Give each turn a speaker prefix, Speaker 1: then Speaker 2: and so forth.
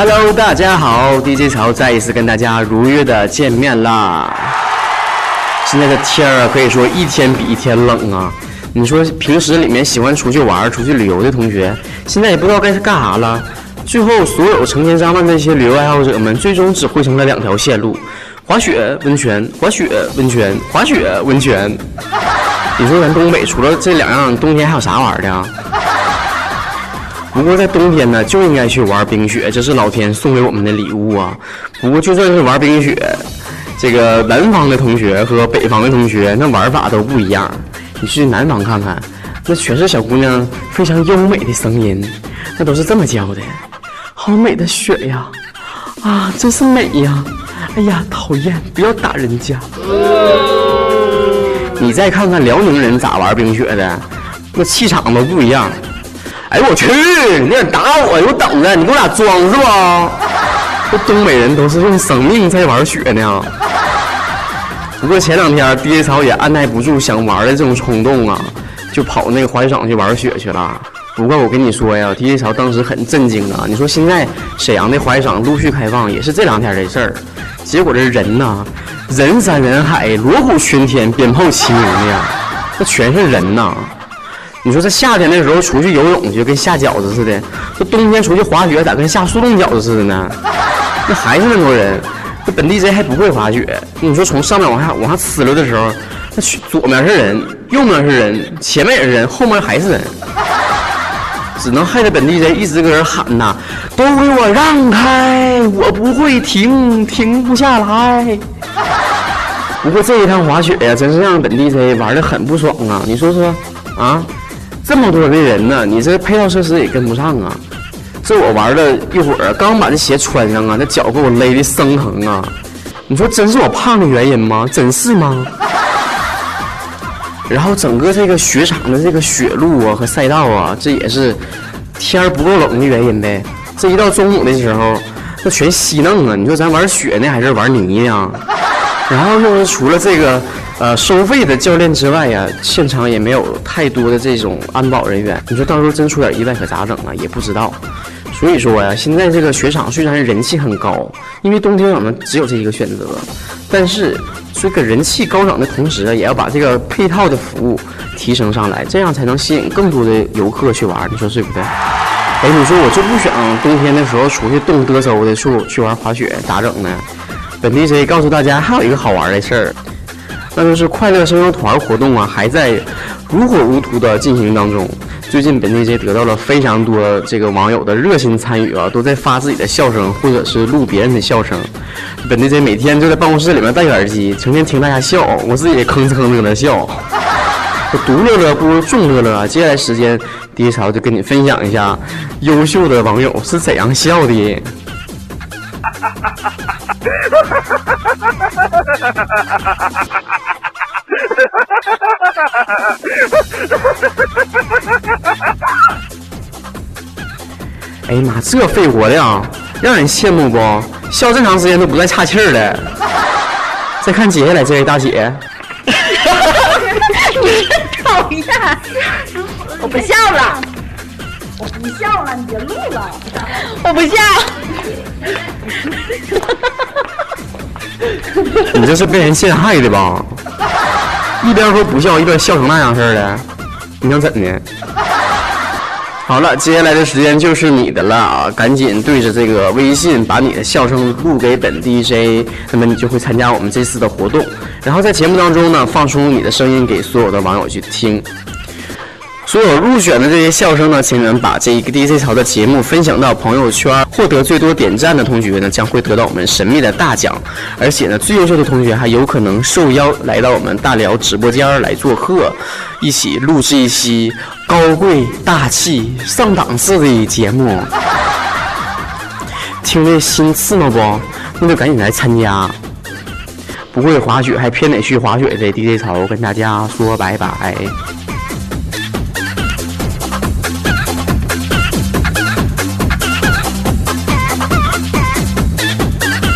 Speaker 1: Hello，大家好，DJ 潮再一次跟大家如约的见面啦。现在的天儿啊，可以说一天比一天冷啊。你说平时里面喜欢出去玩、出去旅游的同学，现在也不知道该干啥了。最后，所有成千上万的那些旅游爱好者们，最终只汇成了两条线路：滑雪、温泉；滑雪、温泉；滑雪、温泉。你说咱东北除了这两样，冬天还有啥玩的啊？不过在冬天呢，就应该去玩冰雪，这是老天送给我们的礼物啊。不过就算是玩冰雪，这个南方的同学和北方的同学那玩法都不一样。你去南方看看，那全是小姑娘非常优美的声音，那都是这么叫的。好美的雪呀，啊，真是美呀！哎呀，讨厌，不要打人家。你再看看辽宁人咋玩冰雪的，那气场都不一样。哎呦我去，你敢打我，给我等着，你给我俩装是吧？这东北人都是用生命在玩雪呢。不过前两天 DJ 潮也按耐不住想玩的这种冲动啊，就跑那个滑雪场去玩雪去了。不过我跟你说呀，DJ 潮当时很震惊啊！你说现在沈阳的滑雪场陆续开放，也是这两天的事儿。结果这人呐，人山人海，锣鼓喧天，鞭炮齐鸣的呀，那全是人呐！你说这夏天的时候出去游泳去，跟下饺子似的；这冬天出去滑雪，咋跟下速冻饺子似的呢？那还是那么多人。这本地人还不会滑雪。你说从上面往下往下呲溜的时候，那左面是人，右面是人，前面也是人，后面还是人。只能害得本地人一直搁这喊呐：“都给我让开！我不会停，停不下来。”不过这一趟滑雪呀，真是让本地人玩的很不爽啊！你说说，啊，这么多的人呢，你这配套设施也跟不上啊！这我玩了一会儿，刚把这鞋穿上啊，那脚给我勒的生疼啊！你说真是我胖的原因吗？真是吗？然后整个这个雪场的这个雪路啊和赛道啊，这也是天儿不够冷的原因呗。这一到中午的时候，那全稀嫩啊！你说咱玩雪呢还是玩泥呢？然后就是除了这个呃收费的教练之外呀，现场也没有太多的这种安保人员。你说到时候真出点意外可咋整啊？也不知道。所以说呀，现在这个雪场虽然人气很高，因为冬天我们只有这一个选择，但是。这个人气高涨的同时啊，也要把这个配套的服务提升上来，这样才能吸引更多的游客去玩。你说对不对？哎，你说我就不想冬天的时候出去冻嘚瑟的去去玩滑雪，咋整呢？本地 J 告诉大家还有一个好玩的事儿，那就是快乐声优团活动啊，还在如火如荼的进行当中。最近本地 J 得到了非常多这个网友的热心参与啊，都在发自己的笑声，或者是录别人的笑声。本地 J 每天就在办公室里面戴着耳机，成天听大家笑，我自己也吭哧吭哧搁那笑。独乐乐不如众乐乐啊！接下来时间，第一潮就跟你分享一下优秀的网友是怎样笑的。哎呀妈，这肺活量，让人羡慕不？笑这长时间都不带岔气儿的。再看接下来这位大姐，
Speaker 2: 你讨厌，我不笑了，我不笑了，你别录了，我不笑。
Speaker 1: 你这是被人陷害的吧？一边说不笑，一边笑成那样似的，你想怎的？好了，接下来的时间就是你的了啊！赶紧对着这个微信把你的笑声录给本 DJ，那么你就会参加我们这次的活动。然后在节目当中呢，放出你的声音给所有的网友去听。所有入选的这些笑声呢，请你们把这一个 DJ 潮的节目分享到朋友圈，获得最多点赞的同学呢，将会得到我们神秘的大奖。而且呢，最优秀的同学还有可能受邀来到我们大辽直播间来做客，一起录制一期高贵大气、上档次的节目。听着心刺挠不？那就赶紧来参加。不会滑雪还偏得去滑雪的 DJ 潮跟大家说拜拜。